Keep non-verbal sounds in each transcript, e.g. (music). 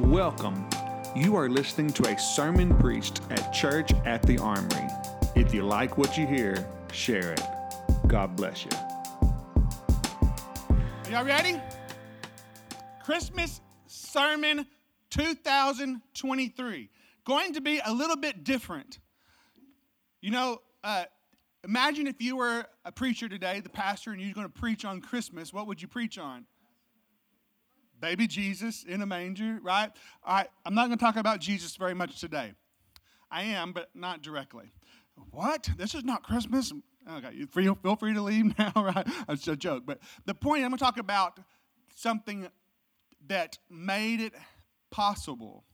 Welcome. You are listening to a sermon preached at Church at the Armory. If you like what you hear, share it. God bless you. Are Y'all ready? Christmas Sermon 2023. Going to be a little bit different. You know, uh, imagine if you were a preacher today, the pastor, and you're going to preach on Christmas. What would you preach on? Baby Jesus in a manger, right? All right, I'm not going to talk about Jesus very much today. I am, but not directly. What? This is not Christmas? Okay, feel, feel free to leave (laughs) now, right? It's a joke. But the point, I'm going to talk about something that made it possible.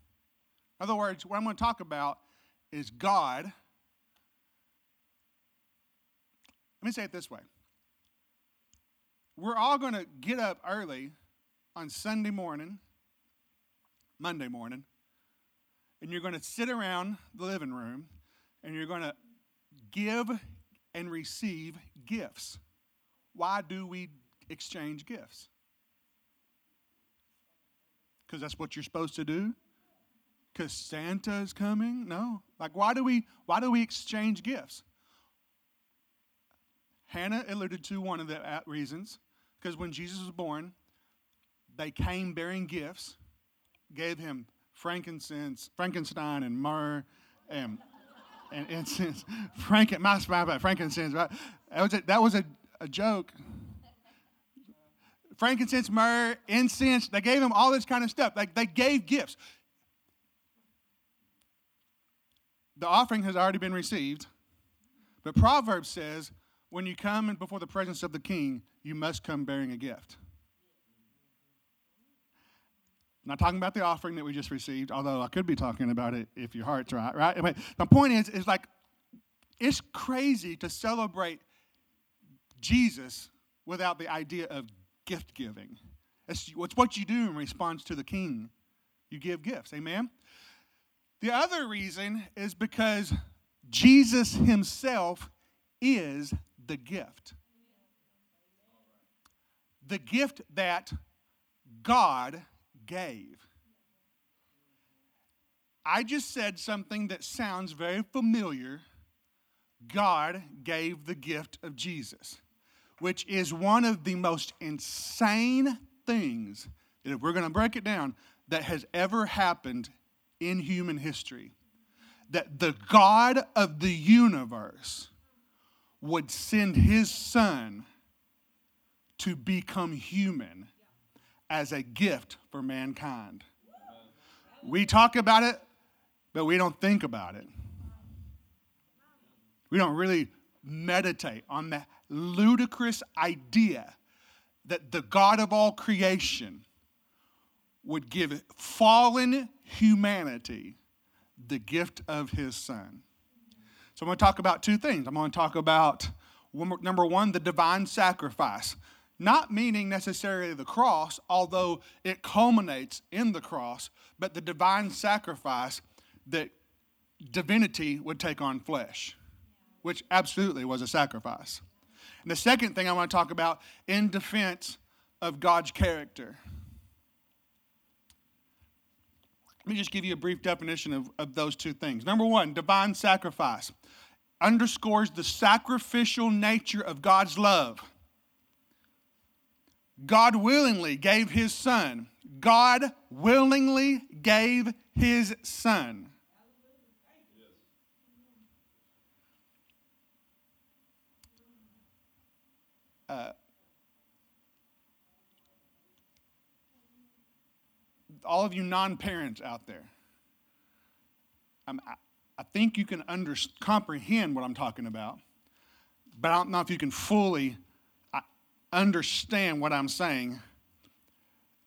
In other words, what I'm going to talk about is God. Let me say it this way. We're all going to get up early on Sunday morning, Monday morning, and you're going to sit around the living room and you're going to give and receive gifts. Why do we exchange gifts? Because that's what you're supposed to do? Because Santa is coming? No. Like why do we why do we exchange gifts? Hannah alluded to one of the uh, reasons because when Jesus was born, they came bearing gifts, gave him frankincense, Frankenstein and myrrh and, and incense. (laughs) Franken, my, my frankincense, right? That was a, that was a, a joke. Frankincense, myrrh, incense, they gave him all this kind of stuff. Like they gave gifts. The offering has already been received, but Proverbs says when you come before the presence of the king, you must come bearing a gift. I'm not talking about the offering that we just received, although I could be talking about it if your heart's right, right? But my point is, is like, it's crazy to celebrate Jesus without the idea of gift giving. It's what you do in response to the king. You give gifts, amen? The other reason is because Jesus himself is the gift. The gift that God gave. I just said something that sounds very familiar. God gave the gift of Jesus, which is one of the most insane things, if we're going to break it down, that has ever happened in human history. That the God of the universe would send his son to become human as a gift for mankind. We talk about it, but we don't think about it. We don't really meditate on the ludicrous idea that the God of all creation would give fallen humanity the gift of his son. So I'm going to talk about two things. I'm going to talk about number one, the divine sacrifice not meaning necessarily the cross, although it culminates in the cross, but the divine sacrifice that divinity would take on flesh, which absolutely was a sacrifice. And the second thing I want to talk about in defense of God's character. Let me just give you a brief definition of, of those two things. Number one, divine sacrifice underscores the sacrificial nature of God's love. God willingly gave his son. God willingly gave his son. Uh, all of you non parents out there, I, I think you can under, comprehend what I'm talking about, but I don't know if you can fully understand what I'm saying.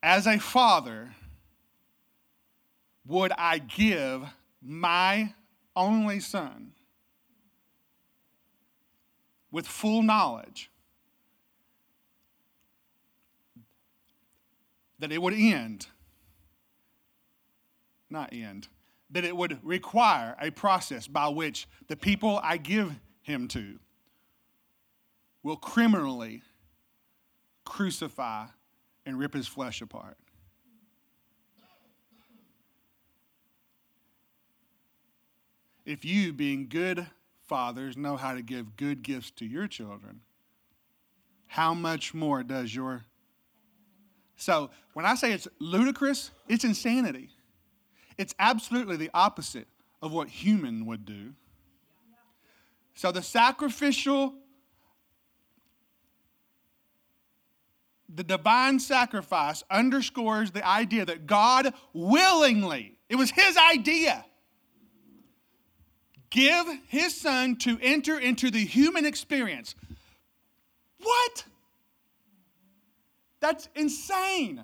As a father, would I give my only son with full knowledge that it would end, not end, that it would require a process by which the people I give him to will criminally crucify, and rip his flesh apart. If you, being good fathers, know how to give good gifts to your children, how much more does your. So when I say it's ludicrous, it's insanity. It's absolutely the opposite of what human would do. So the sacrificial the divine sacrifice underscores the idea that God willingly, it was his idea, give his son to enter into the human experience. What? That's insane.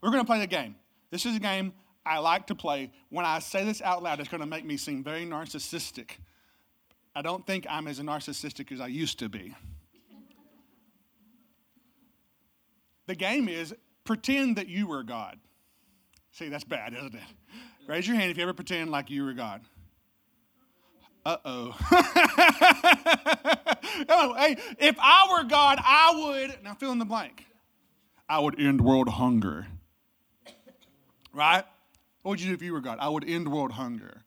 We're going to play the game. This is a game I like to play. When I say this out loud, it's going to make me seem very narcissistic. I don't think I'm as narcissistic as I used to be. The game is pretend that you were God. See, that's bad, isn't it? Raise your hand if you ever pretend like you were God. Uh (laughs) oh. hey, if I were God, I would, now fill in the blank, I would end world hunger. Right? What would you do if you were God? I would end world hunger.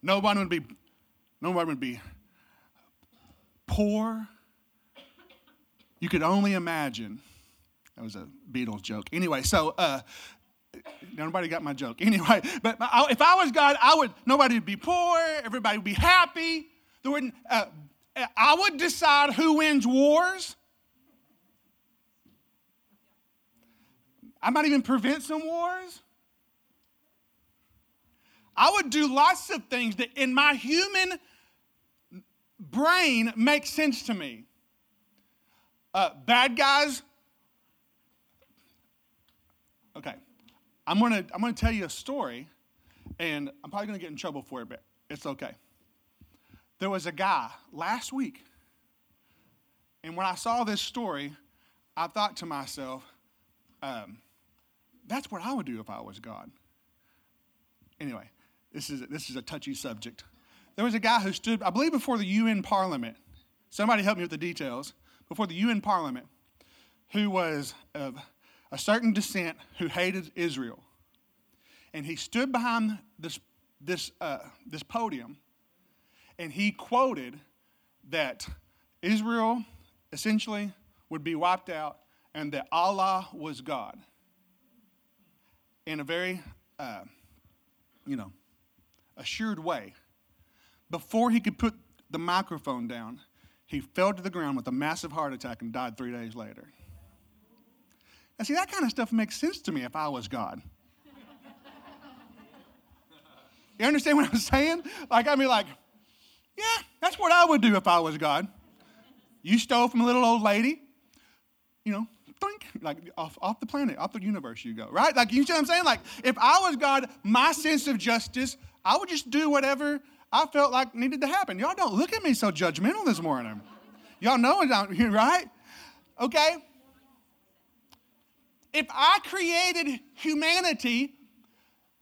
Nobody would be, nobody would be poor. You could only imagine. That was a Beatles joke. Anyway, so uh, nobody got my joke. (laughs) Anyway, but if I was God, I would. Nobody would be poor. Everybody would be happy. There wouldn't. Uh, I would decide who wins wars. I might even prevent some wars. I would do lots of things that in my human brain make sense to me. Uh, bad guys. Okay. I'm gonna I'm gonna tell you a story, and I'm probably gonna get in trouble for it, but it's okay. There was a guy last week, and when I saw this story, I thought to myself, um, that's what I would do if I was God. Anyway, this is, this is a touchy subject. There was a guy who stood, I believe, before the UN Parliament. Somebody help me with the details. Before the UN Parliament, who was of a certain descent who hated Israel. And he stood behind this, this, uh, this podium and he quoted that Israel essentially would be wiped out and that Allah was God in a very, uh, you know, assured way. Before he could put the microphone down, he fell to the ground with a massive heart attack and died three days later. Now, see, that kind of stuff makes sense to me if I was God. You understand what I'm saying? Like, I mean, like, yeah, that's what I would do if I was God. You stole from a little old lady, you know, think, like off, off the planet, off the universe you go, right? Like, you see what I'm saying? Like, if I was God, my sense of justice I would just do whatever I felt like needed to happen. Y'all don't look at me so judgmental this morning. Y'all know it here, (laughs) right? Okay? If I created humanity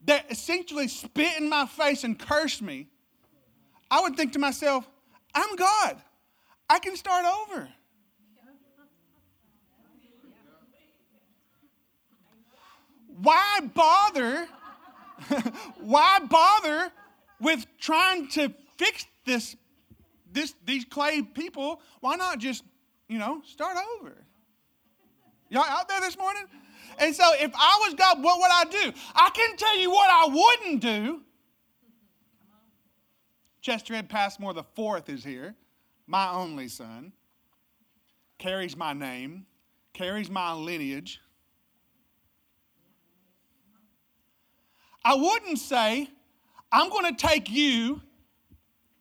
that essentially spit in my face and cursed me, I would think to myself, I'm God. I can start over. Why bother (laughs) why bother with trying to fix this, this, these clay people? Why not just, you know, start over? Y'all out there this morning? And so, if I was God, what would I do? I can tell you what I wouldn't do. Chesterhead Passmore the fourth is here, my only son, carries my name, carries my lineage. I wouldn't say, I'm going to take you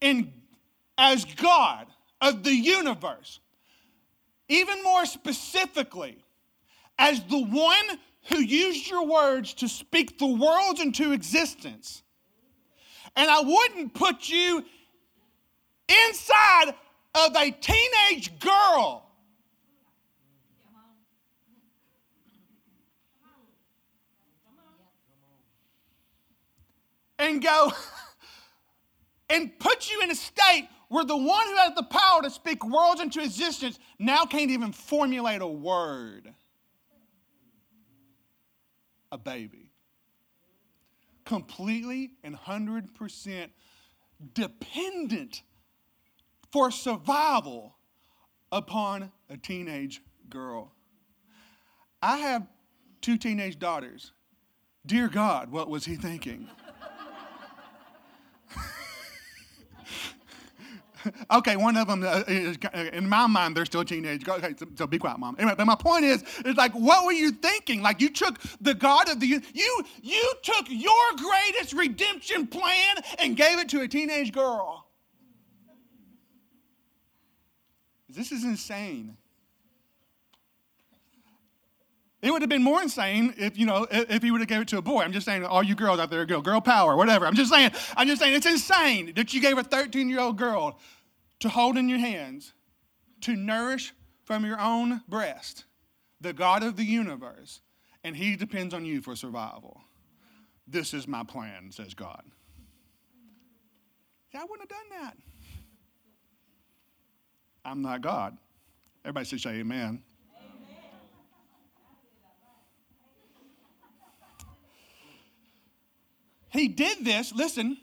in, as God of the universe, even more specifically, as the one who used your words to speak the worlds into existence. And I wouldn't put you inside of a teenage girl and go (laughs) and put you in a state where the one who has the power to speak worlds into existence now can't even formulate a word. A baby. completely and 100% dependent for survival upon a teenage girl. I have two teenage daughters. Dear God, what was he thinking? Okay, one of them uh, is, in my mind, they're still teenage. Okay, so, so, be quiet, mom. Anyway, but my point is, is like, what were you thinking? Like, you took the God of the you you took your greatest redemption plan and gave it to a teenage girl. This is insane. It would have been more insane if, you know, if he would have gave it to a boy. I'm just saying, all you girls out there, go, girl power, whatever. I'm just saying, I'm just saying, it's insane that you gave a 13 year old girl to hold in your hands, to nourish from your own breast the God of the universe, and he depends on you for survival. This is my plan, says God. Yeah, I wouldn't have done that. I'm not God. Everybody say amen. He did this, listen.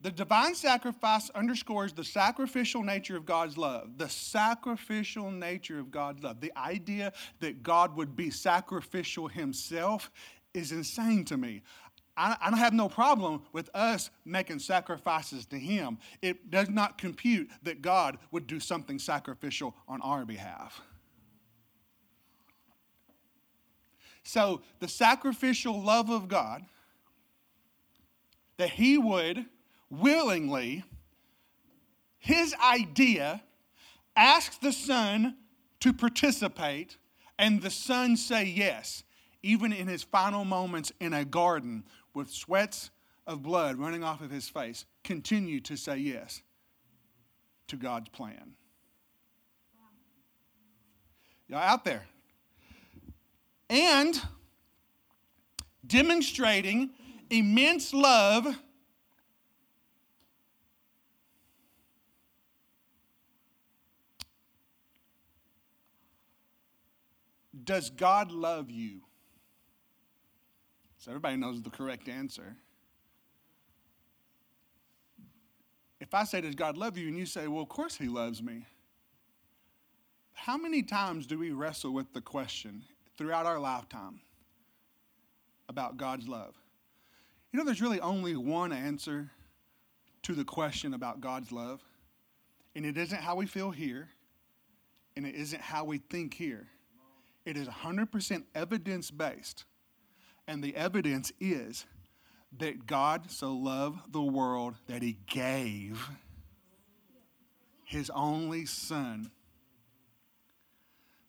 The divine sacrifice underscores the sacrificial nature of God's love. The sacrificial nature of God's love. The idea that God would be sacrificial himself is insane to me. I, I have no problem with us making sacrifices to Him. It does not compute that God would do something sacrificial on our behalf. So, the sacrificial love of God that he would willingly, his idea, ask the son to participate, and the son say yes, even in his final moments in a garden with sweats of blood running off of his face, continue to say yes to God's plan. Y'all out there. And demonstrating immense love Does God love you? So everybody knows the correct answer. If I say, Does God love you? and you say, Well, of course He loves me. How many times do we wrestle with the question throughout our lifetime about God's love? You know, there's really only one answer to the question about God's love, and it isn't how we feel here, and it isn't how we think here. It is 100% evidence based, and the evidence is that God so loved the world that he gave his only son.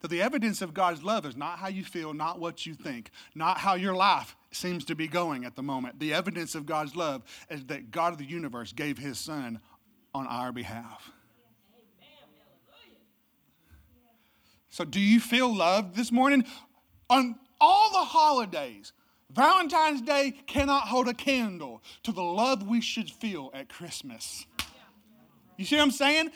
So the evidence of God's love is not how you feel, not what you think, not how your life seems to be going at the moment. The evidence of God's love is that God of the universe gave his son on our behalf. So, do you feel loved this morning? On all the holidays, Valentine's Day cannot hold a candle to the love we should feel at Christmas. You see what I'm saying?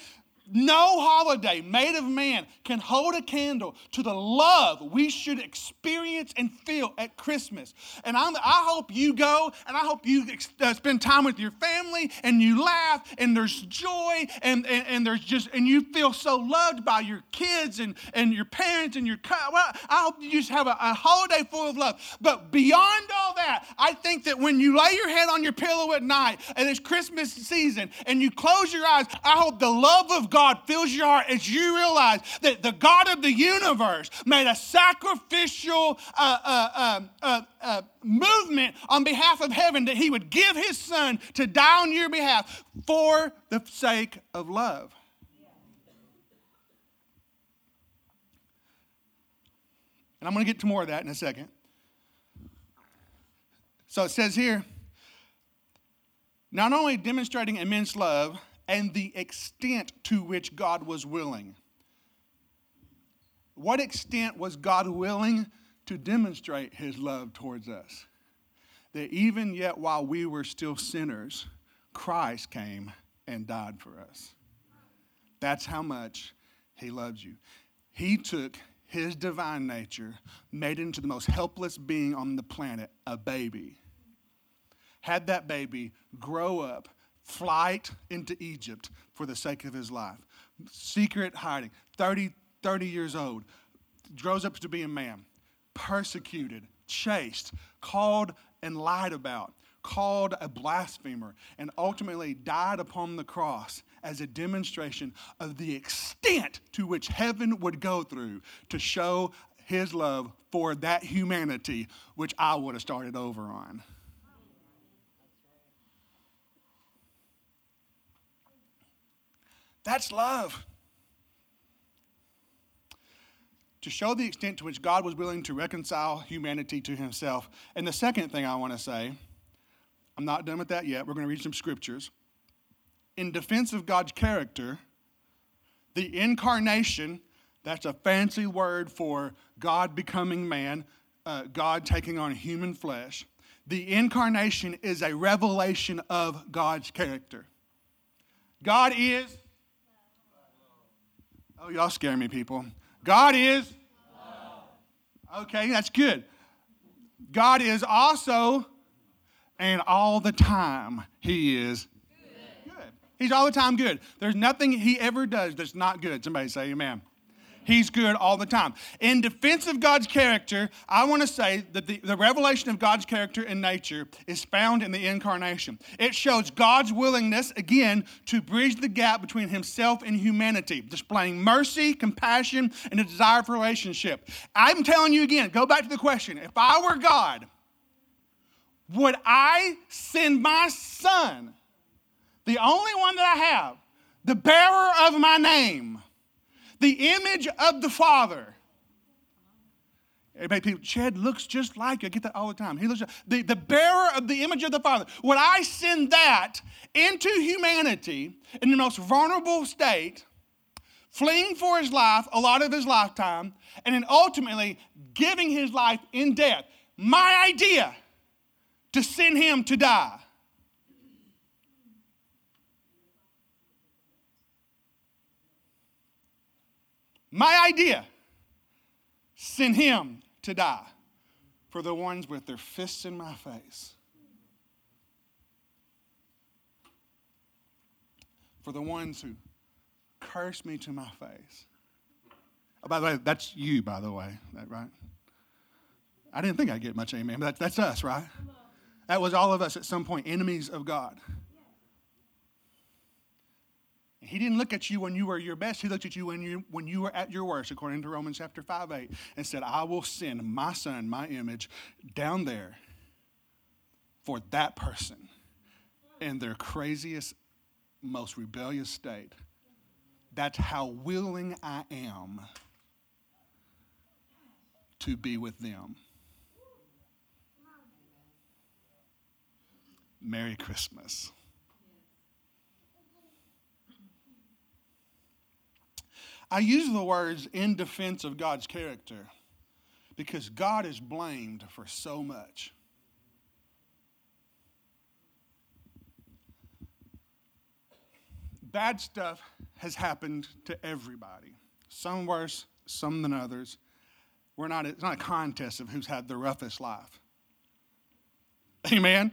No holiday made of man can hold a candle to the love we should experience and feel at Christmas. And I'm, i hope you go and I hope you uh, spend time with your family and you laugh and there's joy and, and, and, there's just, and you feel so loved by your kids and, and your parents and your, well, I hope you just have a, a holiday full of love. But beyond all that, I think that when you lay your head on your pillow at night and it's Christmas season and you close your eyes, I hope the love of God God fills your heart as you realize that the God of the universe made a sacrificial uh, uh, um, uh, uh, movement on behalf of heaven that he would give his son to die on your behalf for the sake of love. And I'm going to get to more of that in a second. So it says here, not only demonstrating immense love, and the extent to which God was willing. What extent was God willing to demonstrate his love towards us? That even yet while we were still sinners, Christ came and died for us. That's how much he loves you. He took his divine nature, made into the most helpless being on the planet, a baby, had that baby grow up, flight into Egypt for the sake of his life, secret hiding, 30, 30 years old, grows up to be a man, persecuted, chased, called and lied about, called a blasphemer, and ultimately died upon the cross as a demonstration of the extent to which heaven would go through to show his love for that humanity, which I would have started over on. That's love. To show the extent to which God was willing to reconcile humanity to himself. And the second thing I want to say, I'm not done with that yet. We're going to read some scriptures. In defense of God's character, the incarnation, that's a fancy word for God becoming man, uh, God taking on human flesh. The incarnation is a revelation of God's character. God is Oh, y'all scare me, people. God is. Okay, that's good. God is also, and all the time, He is good. He's all the time good. There's nothing He ever does that's not good. Somebody say amen. He's good all the time. In defense of God's character, I want to say that the, the revelation of God's character and nature is found in the incarnation. It shows God's willingness, again, to bridge the gap between himself and humanity, displaying mercy, compassion, and a desire for relationship. I'm telling you again, go back to the question if I were God, would I send my son, the only one that I have, the bearer of my name? The image of the Father. Everybody, people, Chad looks just like you. I get that all the time. He looks the, the bearer of the image of the Father. Would I send that into humanity in the most vulnerable state, fleeing for his life a lot of his lifetime, and then ultimately giving his life in death? My idea to send him to die. My idea send him to die for the ones with their fists in my face. For the ones who curse me to my face. Oh, by the way, that's you, by the way, that right? I didn't think I'd get much amen, but that's, that's us, right? That was all of us at some point, enemies of God. He didn't look at you when you were your best. He looked at you when you, when you were at your worst, according to Romans chapter 5 8, and said, I will send my son, my image, down there for that person in their craziest, most rebellious state. That's how willing I am to be with them. Merry Christmas. I use the words in defense of God's character because God is blamed for so much. Bad stuff has happened to everybody, some worse, some than others. We're not, it's not a contest of who's had the roughest life. Amen?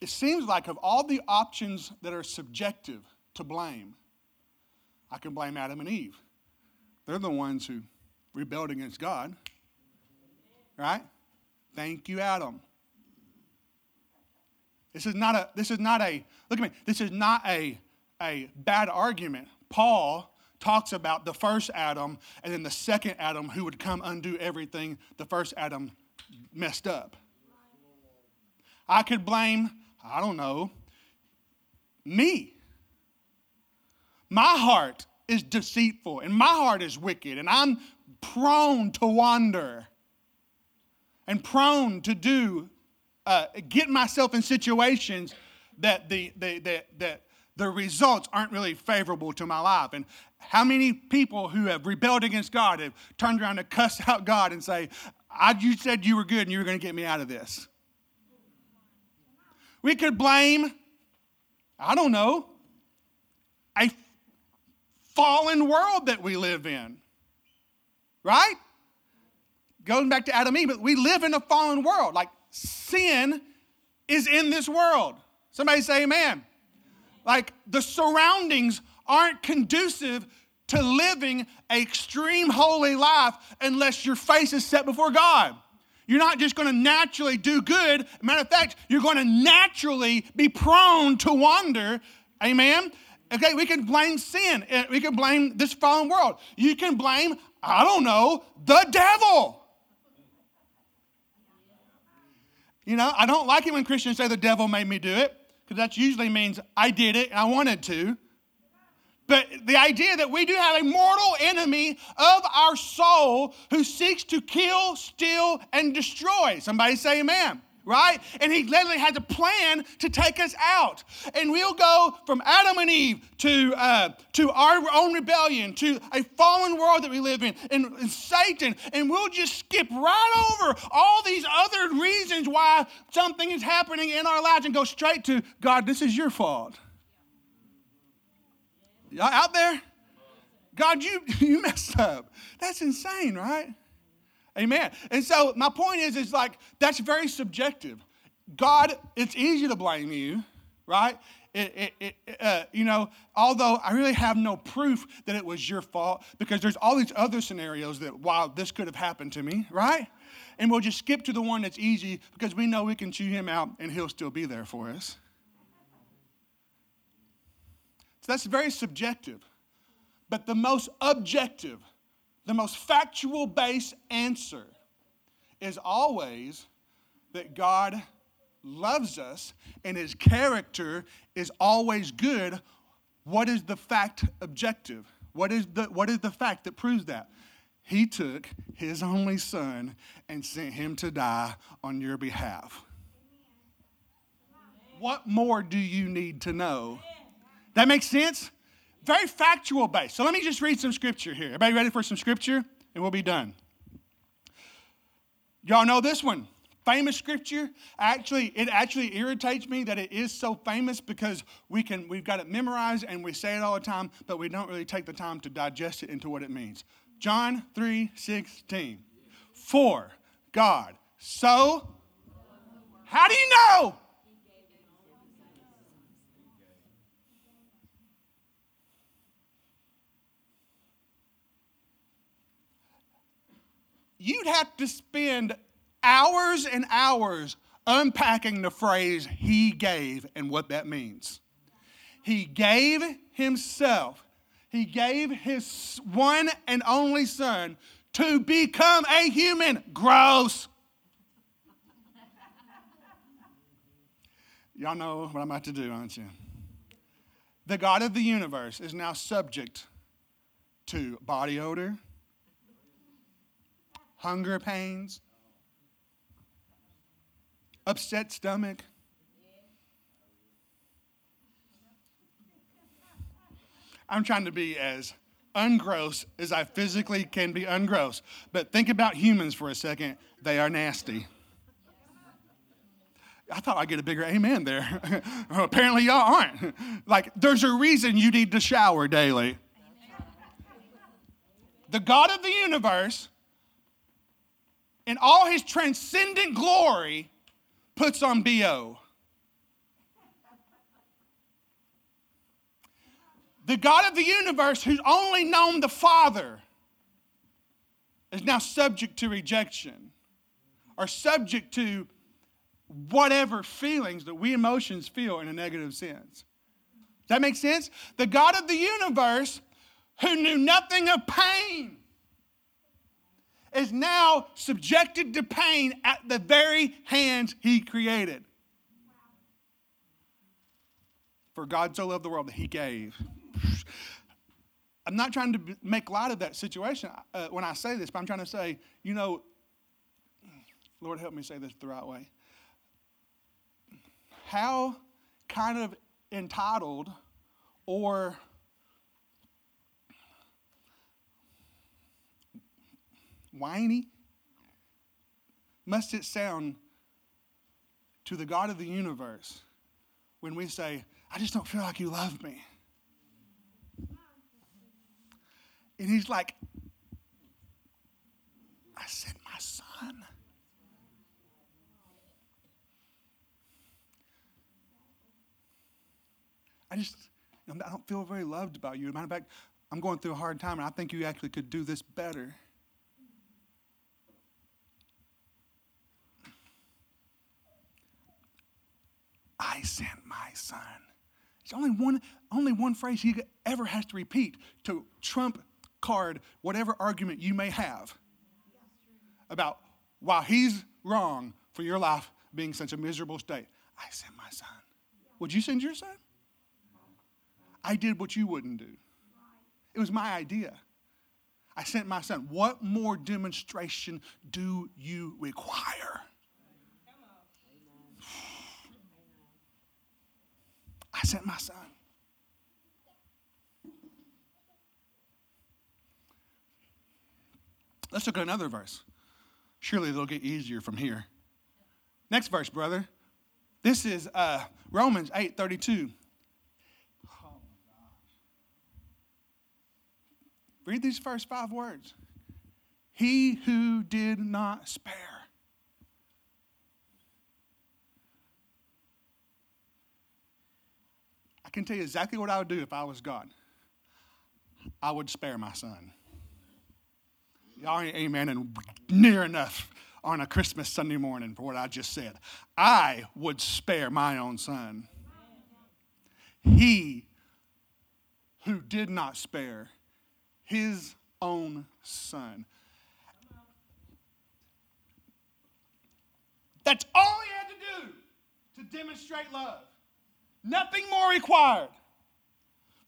It seems like of all the options that are subjective to blame, I can blame Adam and Eve. They're the ones who rebelled against God. Right? Thank you, Adam. This is not a, this is not a, look at me, this is not a, a bad argument. Paul talks about the first Adam and then the second Adam who would come undo everything the first Adam messed up. I could blame I don't know, me. My heart is deceitful and my heart is wicked, and I'm prone to wander and prone to do, uh, get myself in situations that the, the, the, the results aren't really favorable to my life. And how many people who have rebelled against God have turned around to cuss (laughs) out God and say, I, You said you were good and you were going to get me out of this? We could blame, I don't know, a fallen world that we live in. Right? going back to Adam and Eve, but we live in a fallen world. Like sin is in this world. Somebody say amen. Like the surroundings aren't conducive to living an extreme holy life unless your face is set before God. You're not just going to naturally do good. Matter of fact, you're going to naturally be prone to wander. Amen. Okay, we can blame sin. Uh, we can blame this fallen world. You can blame, I don't know, the devil. You know, I don't like it when Christians say the devil made me do it, because that usually means I did it and I wanted to. But the idea that we do have a mortal enemy of our soul who seeks to kill, steal, and destroy. Somebody say amen right? And he literally had a plan to take us out. And we'll go from Adam and Eve to, uh, to our own rebellion, to a fallen world that we live in, and, and Satan. And we'll just skip right over all these other reasons why something is happening in our lives and go straight to God, this is your fault. Y'all out there? God, you, (laughs) you messed up. That's insane, right? Amen. And so my point is, is like that's very subjective. God, it's easy to blame you, right? It, it, it, uh, you know, although I really have no proof that it was your fault because there's all these other scenarios that, wow, this could have happened to me, right? And we'll just skip to the one that's easy because we know we can chew him out and he'll still be there for us. So that's very subjective. But the most objective, the most factual based answer is always that God loves us and his character is always good. What is the fact objective? What is the, what is the fact that proves that? He took his only son and sent him to die on your behalf. What more do you need to know? That makes sense? very factual based. So let me just read some scripture here. Everybody ready for some scripture? And we'll be done. Y'all know this one. Famous scripture. Actually, it actually irritates me that it is so famous because we can we've got it memorized and we say it all the time, but we don't really take the time to digest it into what it means. John 3 16. For God so how do you know? You'd have to spend hours and hours unpacking the phrase he gave and what that means. He gave himself, he gave his one and only son to become a human. Gross. Y'all know what I'm about to do, aren't you? The God of the universe is now subject to body odor hunger pains, upset stomach. I'm trying to be as ungross as I physically can be ungross. But think about humans for a second. They are nasty. I thought I'd get a bigger amen there. (laughs) Apparently, y'all aren't. Like, there's a reason you need to shower daily. The God of the universe in all his transcendent glory, puts on BO. The God of the universe, who's only known the Father, is now subject to rejection or subject to whatever feelings that we emotions feel in a negative sense. Does that make sense? The God of the universe, who knew nothing of pain, is now subjected to pain at the very hands he created. For God so loved the world that he gave. I'm not trying to make light of that situation uh, when I say this, but I'm trying to say, you know, Lord, help me say this the right way. How kind of entitled or whiny? Must it sound to the God of the universe when we say, I just don't feel like you love me? And he's like, I sent my son. I just, I don't feel very loved about you. a matter of fact, I'm going through a hard time, and I think you actually could do this better. I sent my son. It's only one, only one phrase he ever has to repeat to trump card whatever argument you may have about why he's wrong for your life being such a miserable state. I sent my son. Would you send your son? I did what you wouldn't do. It was my idea. I sent my son. What more demonstration do you require? I sent my son. Let's look at another verse. Surely it'll get easier from here. Next verse, brother. This is uh, Romans 8 32. Read these first five words. He who did not spare. I can tell you exactly what I would do if I was God. I would spare my son. Y'all ain't amen and near enough on a Christmas Sunday morning for what I just said. I would spare my own son. He who did not spare his own son. That's all he had to do to demonstrate love. Nothing more required.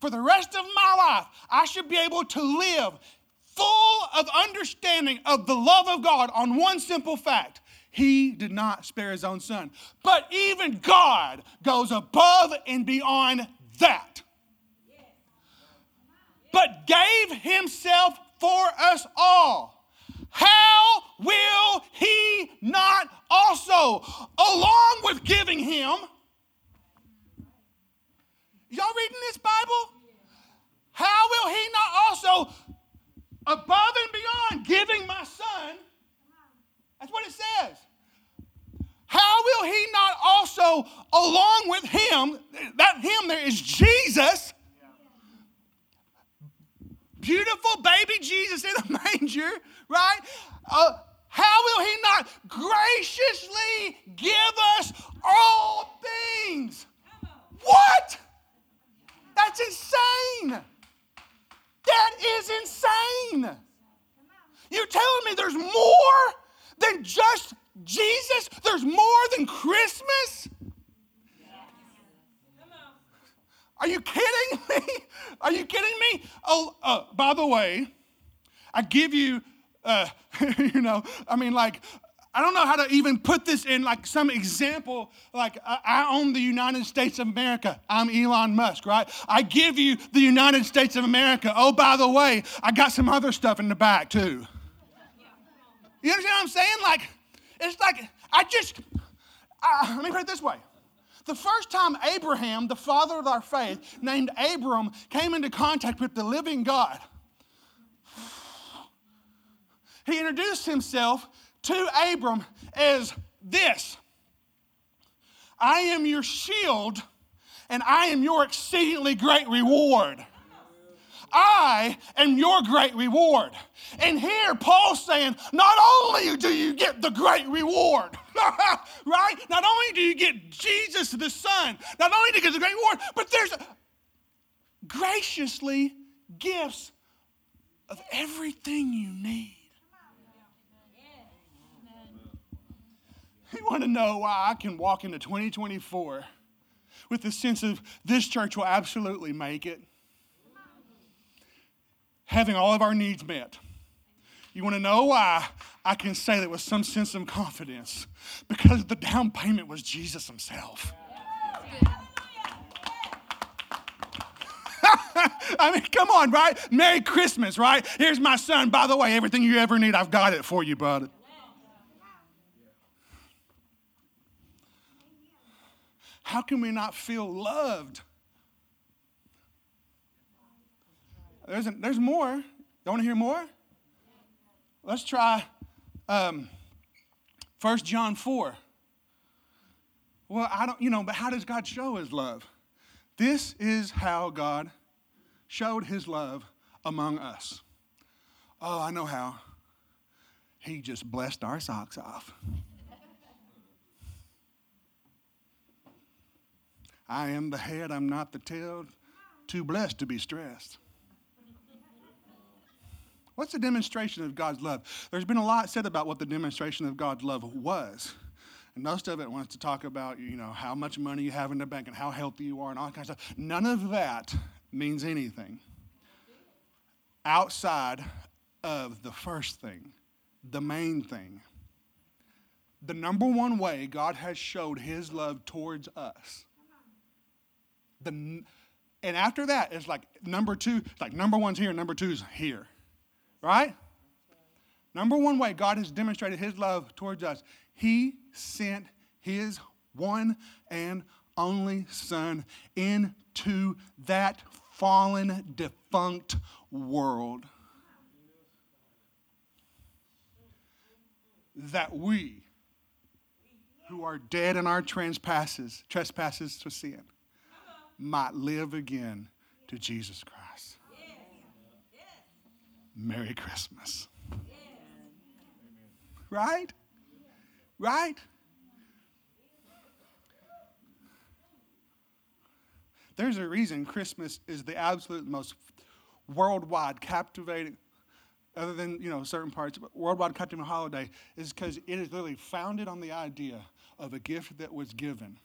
For the rest of my life, I should be able to live full of understanding of the love of God on one simple fact. He did not spare his own son. But even God goes above and beyond that. But gave himself for us all. How will he not also, along with giving him, y'all reading this Bible? How will he not also above and beyond giving my son. That's what it says. How will he not also, along with him, that him there is Jesus, beautiful baby Jesus in a (laughs) manger, right? Uh, how will he not graciously give us all things? What? That's insane. That is insane. You're telling me there's more than just Jesus? There's more than Christmas? Are you kidding (laughs) me? Are you kidding me? Oh, uh, by the way, I give you, uh, (laughs) you know, I mean, like, I don't know how to even put this in like some example. Like, I own the United States of America. I'm Elon Musk, right? I give you the United States of America. Oh, by the way, I got some other stuff in the back too. You understand what I'm saying? Like, it's like, I just, let me put it this way. The first time Abraham, the father of our faith, named Abram, came into contact with the living God, he introduced himself to Abram is this I am your shield, and I am your exceedingly great reward. I am your great reward. And here Paul's saying, not only do you get the great reward, (laughs) right? Not only do you get Jesus the Son, not only do you get the great reward, but there's graciously gifts of everything you need. (laughs) You want to know why I can walk into 2024 with the sense of this church will absolutely make it? Having all of our needs met. You want to know why I can say that with some sense of confidence? Because the down payment was Jesus Himself. (laughs) I mean, come on, right? Merry Christmas, right? Here's my son. By the way, everything you ever need, I've got it for you, brother. How can we not feel loved? There's, a, there's more. You want to hear more? Let's try Um, 1 John 4. Well, I don't, you know, but how does God show his love? This is how God showed his love among us. Oh, I know how. He just blessed our socks off. I am the head, I'm not the tail. Too blessed to be stressed. What's the demonstration of God's love? There's been a lot said about what the demonstration of God's love was. And most of it wants to talk about, you know, how much money you have in the bank and how healthy you are and all kinds of stuff. None of that means anything outside of the first thing, the main thing. The number one way God has showed his love towards us. The, and after that, it's like number two, like number one's here, number two's here. Right? Number one way God has demonstrated his love towards us, he sent his one and only son into that fallen, defunct world. That we, who are dead in our trespasses, trespasses to sin, might live again to Jesus Christ. Merry Christmas. Right? Right? There's a reason Christmas is the absolute most worldwide captivating, other than you know certain parts, but worldwide captivating holiday is because it is literally founded on the idea of a gift that was given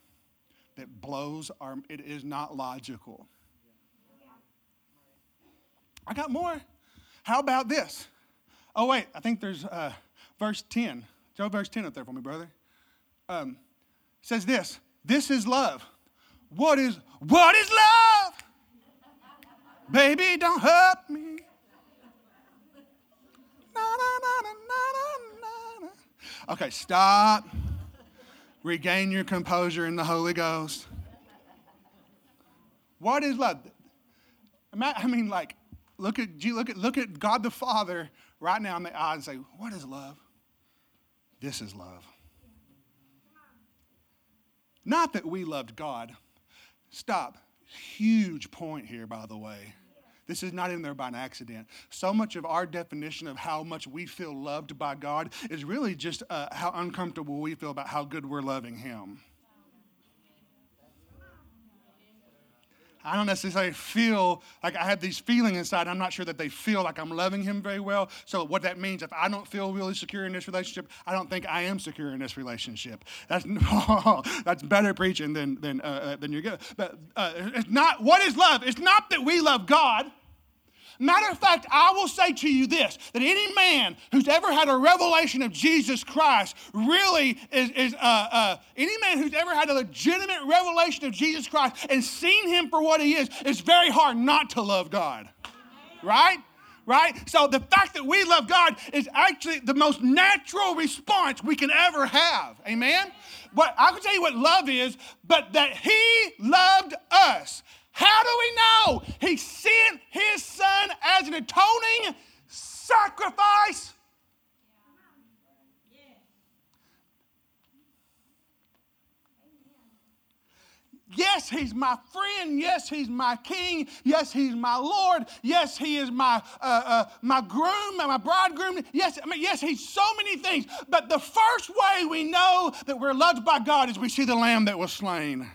that blows our. It is not logical. I got more. How about this? Oh wait, I think there's uh, verse ten. Throw verse ten up there for me, brother. Um, says this. This is love. What is what is love? Baby, don't hurt me. Na, na, na, okay, stop. Regain your composure in the Holy Ghost. What is love? I mean, like, look at look at look at God the Father right now in the eye and say, "What is love?" This is love. Not that we loved God. Stop. Huge point here, by the way. This is not in there by an accident. So much of our definition of how much we feel loved by God is really just uh, how uncomfortable we feel about how good we're loving Him. I don't necessarily feel like I have these feelings inside. I'm not sure that they feel like I'm loving him very well. So what that means, if I don't feel really secure in this relationship, I don't think I am secure in this relationship. That's (laughs) that's better preaching than than uh, uh, than you're good. But uh, it's not what is love. It's not that we love God. Matter of fact, I will say to you this that any man who's ever had a revelation of Jesus Christ really is, is uh, uh, any man who's ever had a legitimate revelation of Jesus Christ and seen him for what he is, it's very hard not to love God. Right? Right? So the fact that we love God is actually the most natural response we can ever have. Amen? But I can tell you what love is, but that He loved us how do we know? He sent his son as an atoning sacrifice. Yes, he's my friend. Yes, he's my king. Yes, he's my Lord. Yes, he is my uh, uh, my groom, and my bridegroom. Yes, I mean, yes, he's so many things. But the first way we know that we're loved by God is we see the lamb that was slain.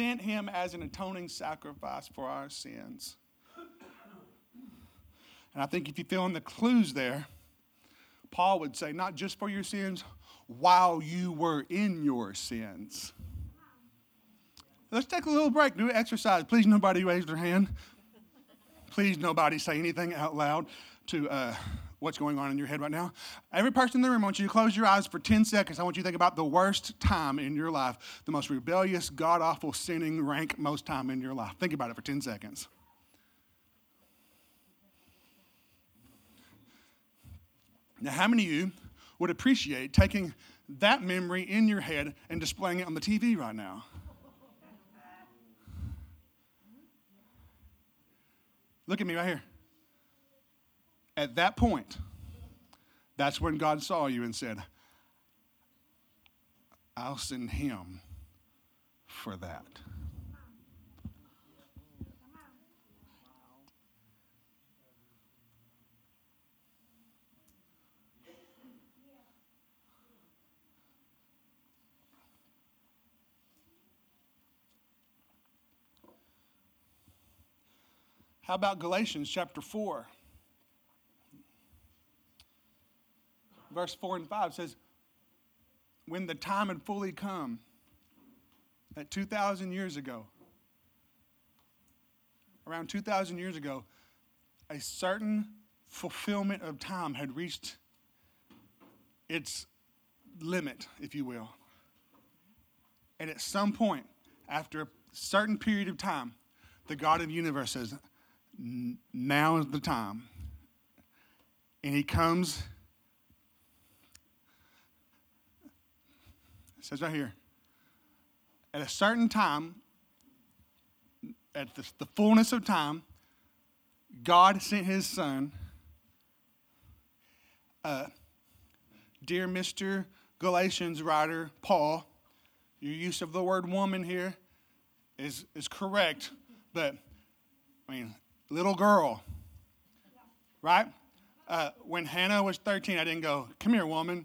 Sent him as an atoning sacrifice for our sins. And I think if you fill in the clues there, Paul would say, not just for your sins, while you were in your sins. Let's take a little break, do an exercise. Please, nobody raise their hand. Please, nobody say anything out loud to uh, what's going on in your head right now. Every person in the room, I want you to close your eyes for 10 seconds. I want you to think about the worst time in your life, the most rebellious, god awful, sinning, rank most time in your life. Think about it for 10 seconds. Now, how many of you would appreciate taking that memory in your head and displaying it on the TV right now? Look at me right here. At that point, that's when God saw you and said, I'll send him for that. How about Galatians chapter 4? Verse 4 and 5 says, When the time had fully come, that 2,000 years ago, around 2,000 years ago, a certain fulfillment of time had reached its limit, if you will. And at some point, after a certain period of time, the God of the universe says, now is the time. And he comes, it says right here, at a certain time, at the, the fullness of time, God sent his son. Uh, dear Mr. Galatians writer, Paul, your use of the word woman here is, is correct, but I mean, little girl. Right? Uh, when Hannah was 13, I didn't go, come here, woman.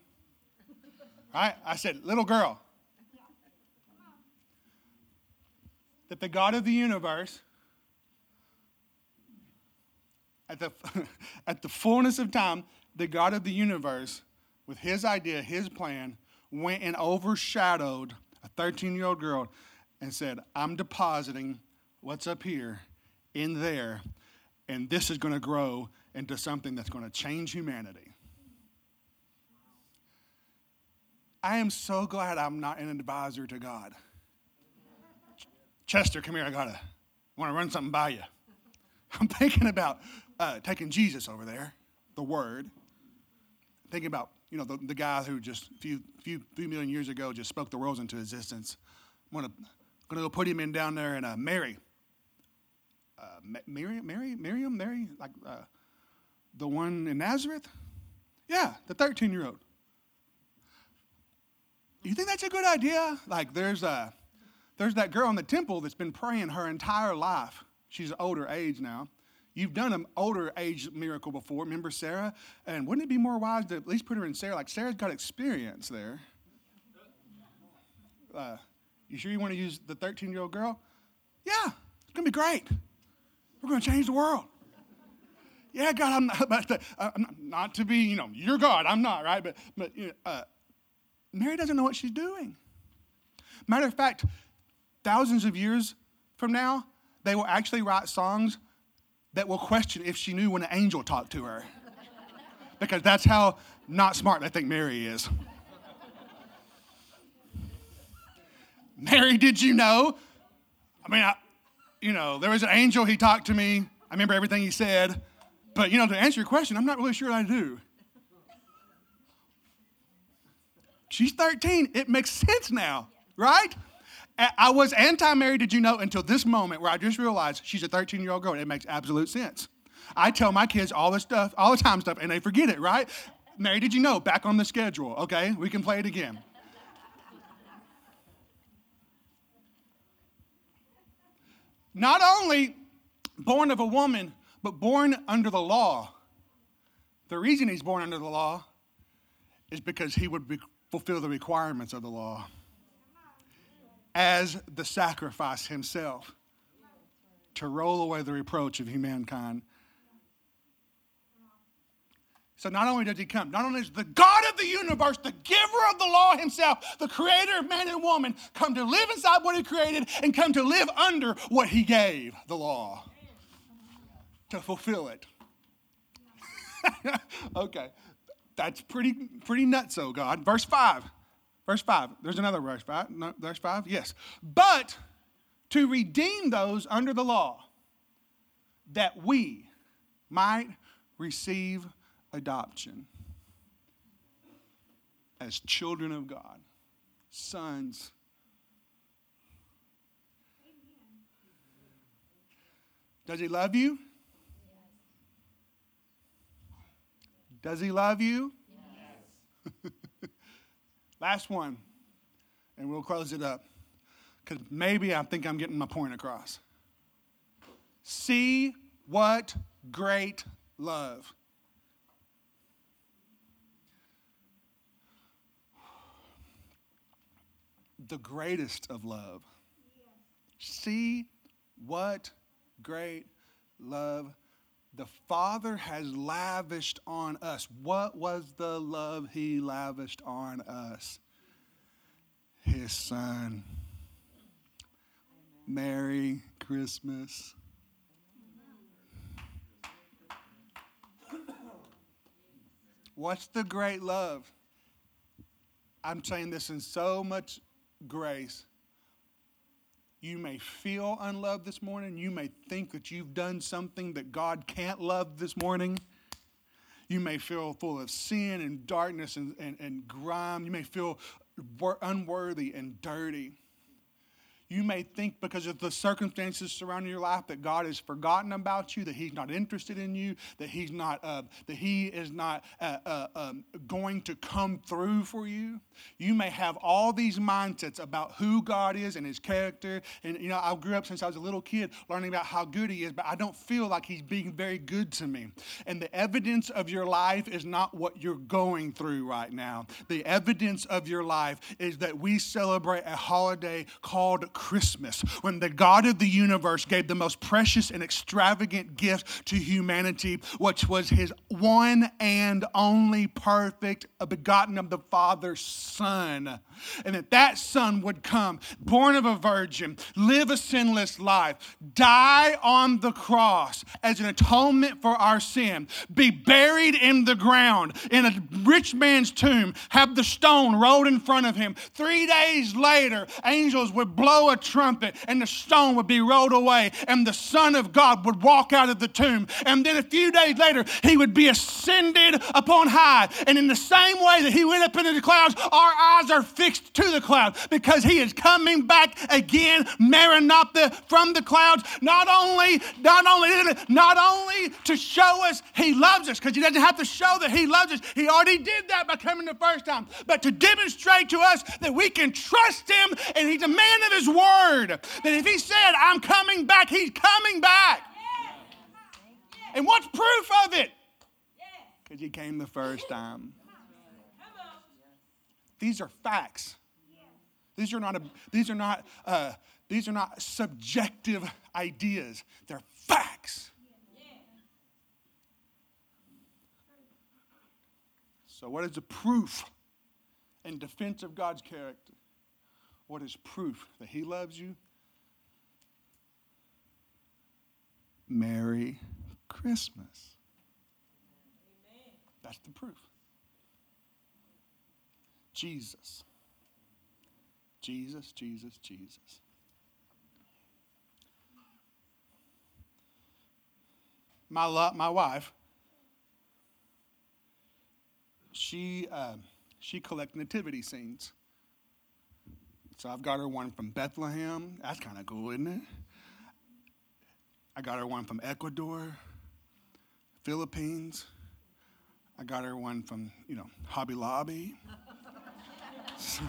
Right? I said, little girl. That the God of the universe, at the, (laughs) at the fullness of time, the God of the universe, with his idea, his plan, went and overshadowed a 13 year old girl and said, I'm depositing what's up here in there, and this is going to grow into something that's going to change humanity. I am so glad I'm not an advisor to God. Chester, come here. I gotta I want to run something by you. I'm thinking about uh, taking Jesus over there, the Word. Thinking about you know the, the guy who just a few few few million years ago just spoke the worlds into existence. I'm gonna gonna go put him in down there in uh, Mary uh, Miriam, Mary, Miriam, Mary, like uh, the one in Nazareth? Yeah, the 13 year old. You think that's a good idea? Like, there's a, there's that girl in the temple that's been praying her entire life. She's older age now. You've done an older age miracle before. Remember Sarah? And wouldn't it be more wise to at least put her in Sarah? Like Sarah's got experience there. Uh, you sure you want to use the 13 year old girl? Yeah, it's to be great. We're to change the world. Yeah, God, I'm not, about to, I'm not, not to be, you know, you're God. I'm not, right? But, but you know, uh, Mary doesn't know what she's doing. Matter of fact, thousands of years from now, they will actually write songs that will question if she knew when an angel talked to her. (laughs) because that's how not smart they think Mary is. (laughs) Mary, did you know? I mean, I, you know, there was an angel, he talked to me. I remember everything he said. But, you know, to answer your question, I'm not really sure I do. She's 13. It makes sense now, right? I was anti married, did you know, until this moment where I just realized she's a 13 year old girl. And it makes absolute sense. I tell my kids all the stuff, all the time stuff, and they forget it, right? Mary, did you know? Back on the schedule. Okay, we can play it again. not only born of a woman, but born under the law. The reason he's born under the law is because he would be, fulfill the requirements of the law as the sacrifice himself to roll away the reproach of humankind so not only does he come, not only is the God of the universe, the giver of the law himself, the creator of man and woman, come to live inside what he created and come to live under what he gave, the law, to fulfill it. (laughs) okay, that's pretty pretty nuts, oh God. Verse 5. Verse 5. There's another verse 5. No, verse 5, yes. But to redeem those under the law, that we might receive adoption as children of God, sons. Does he love you? Does he love you? Yes. (laughs) Last one, and we'll close it up. Because maybe I think I'm getting my point across. See what great love. The greatest of love. See what great love the Father has lavished on us. What was the love He lavished on us? His Son. Merry Christmas. What's the great love? I'm saying this in so much grace. You may feel unloved this morning. You may think that you've done something that God can't love this morning. You may feel full of sin and darkness and, and, and grime. You may feel unworthy and dirty. You may think because of the circumstances surrounding your life that God has forgotten about you, that He's not interested in you, that He's not, uh, that He is not uh, uh, um, going to come through for you. You may have all these mindsets about who God is and His character. And you know, I grew up since I was a little kid learning about how good He is, but I don't feel like He's being very good to me. And the evidence of your life is not what you're going through right now. The evidence of your life is that we celebrate a holiday called Christmas, when the God of the universe gave the most precious and extravagant gift to humanity, which was his one and only perfect, uh, begotten of the Father's Son. And that that Son would come, born of a virgin, live a sinless life, die on the cross as an atonement for our sin, be buried in the ground in a rich man's tomb, have the stone rolled in front of him. Three days later, angels would blow a trumpet and the stone would be rolled away and the Son of God would walk out of the tomb. And then a few days later, he would be ascended upon high. And in the same way that he went up into the clouds, our eyes are fixed to the clouds because he is coming back again, Maranatha, from the clouds, not only, not only, not only to show us he loves us, because he doesn't have to show that he loves us. He already did that by coming the first time. But to demonstrate to us that we can trust him and he's a man of his word. That if he said, I'm coming back, he's coming back. And what's proof of it? Because he came the first time. These are facts. These are not, a, these are not, uh, these are not subjective ideas. They're facts. So, what is the proof in defense of God's character? What is proof that He loves you? Merry Christmas. Amen. That's the proof. Jesus. Jesus, Jesus, Jesus. My, lo- my wife, she, uh, she collects nativity scenes. So I've got her one from Bethlehem. That's kind of cool, isn't it? I got her one from Ecuador, Philippines. I got her one from, you know, Hobby Lobby. (laughs)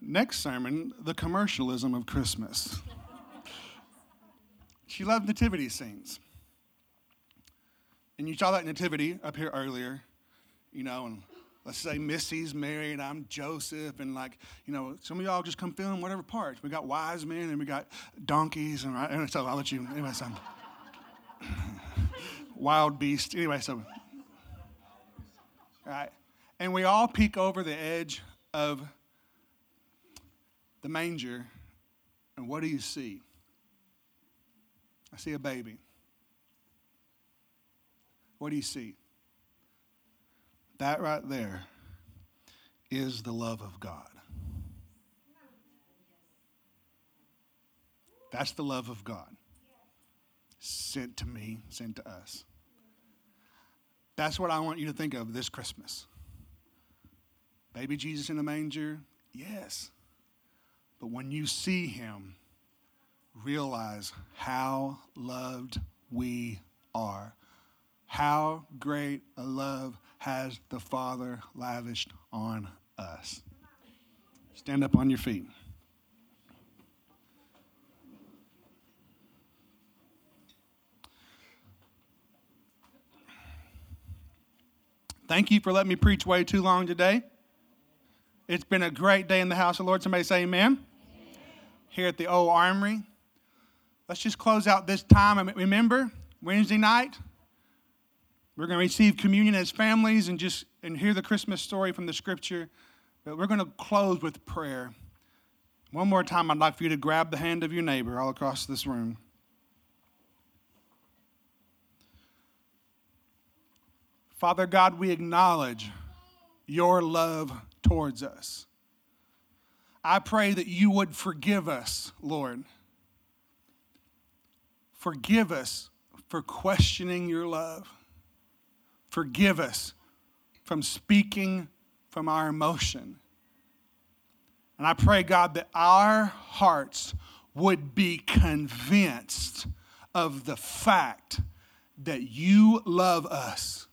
Next sermon, the commercialism of Christmas. She loved nativity scenes. And you saw that nativity up here earlier, you know, and let's say Missy's Mary and I'm Joseph, and like, you know, some of y'all just come film whatever parts. We got wise men and we got donkeys, and, and so I'll let you, anyway, so (laughs) wild beast. Anyway, so, right. And we all peek over the edge of the manger, and what do you see? I see a baby. What do you see? That right there is the love of God. That's the love of God sent to me, sent to us. That's what I want you to think of this Christmas. Baby Jesus in the manger, yes. But when you see him realize how loved we are. How great a love has the Father lavished on us. Stand up on your feet. Thank you for letting me preach way too long today. It's been a great day in the house of the Lord. Somebody say amen. amen. Here at the old armory. Let's just close out this time. Remember, Wednesday night, we're going to receive communion as families and just and hear the Christmas story from the scripture. But we're going to close with prayer. One more time, I'd like for you to grab the hand of your neighbor all across this room. Father God, we acknowledge your love towards us. I pray that you would forgive us, Lord. Forgive us for questioning your love. Forgive us from speaking from our emotion. And I pray, God, that our hearts would be convinced of the fact that you love us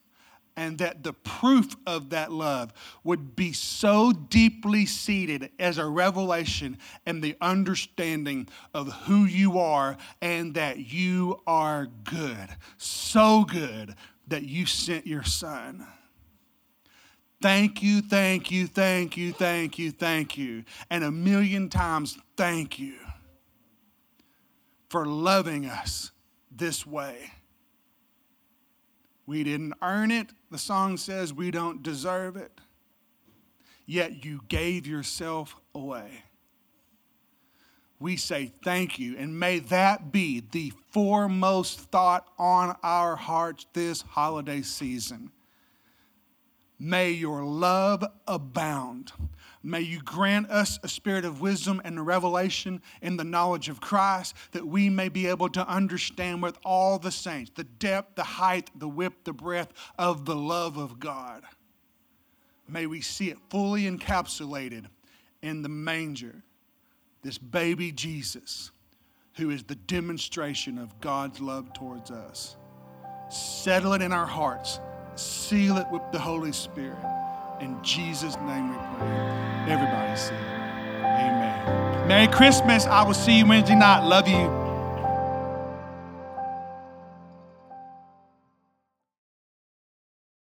and that the proof of that love would be so deeply seated as a revelation and the understanding of who you are and that you are good. So good that you sent your son. Thank you, thank you, thank you, thank you, thank you. And a million times, thank you for loving us this way. We didn't earn it. The song says we don't deserve it. Yet you gave yourself away. We say thank you, and may that be the foremost thought on our hearts this holiday season. May your love abound. May you grant us a spirit of wisdom and revelation in the knowledge of Christ that we may be able to understand with all the saints the depth, the height, the width, the breadth of the love of God. May we see it fully encapsulated in the manger, this baby Jesus, who is the demonstration of God's love towards us. Settle it in our hearts, seal it with the Holy Spirit. In Jesus' name we pray. Everybody say, Amen. Merry Christmas. I will see you Wednesday night. Love you.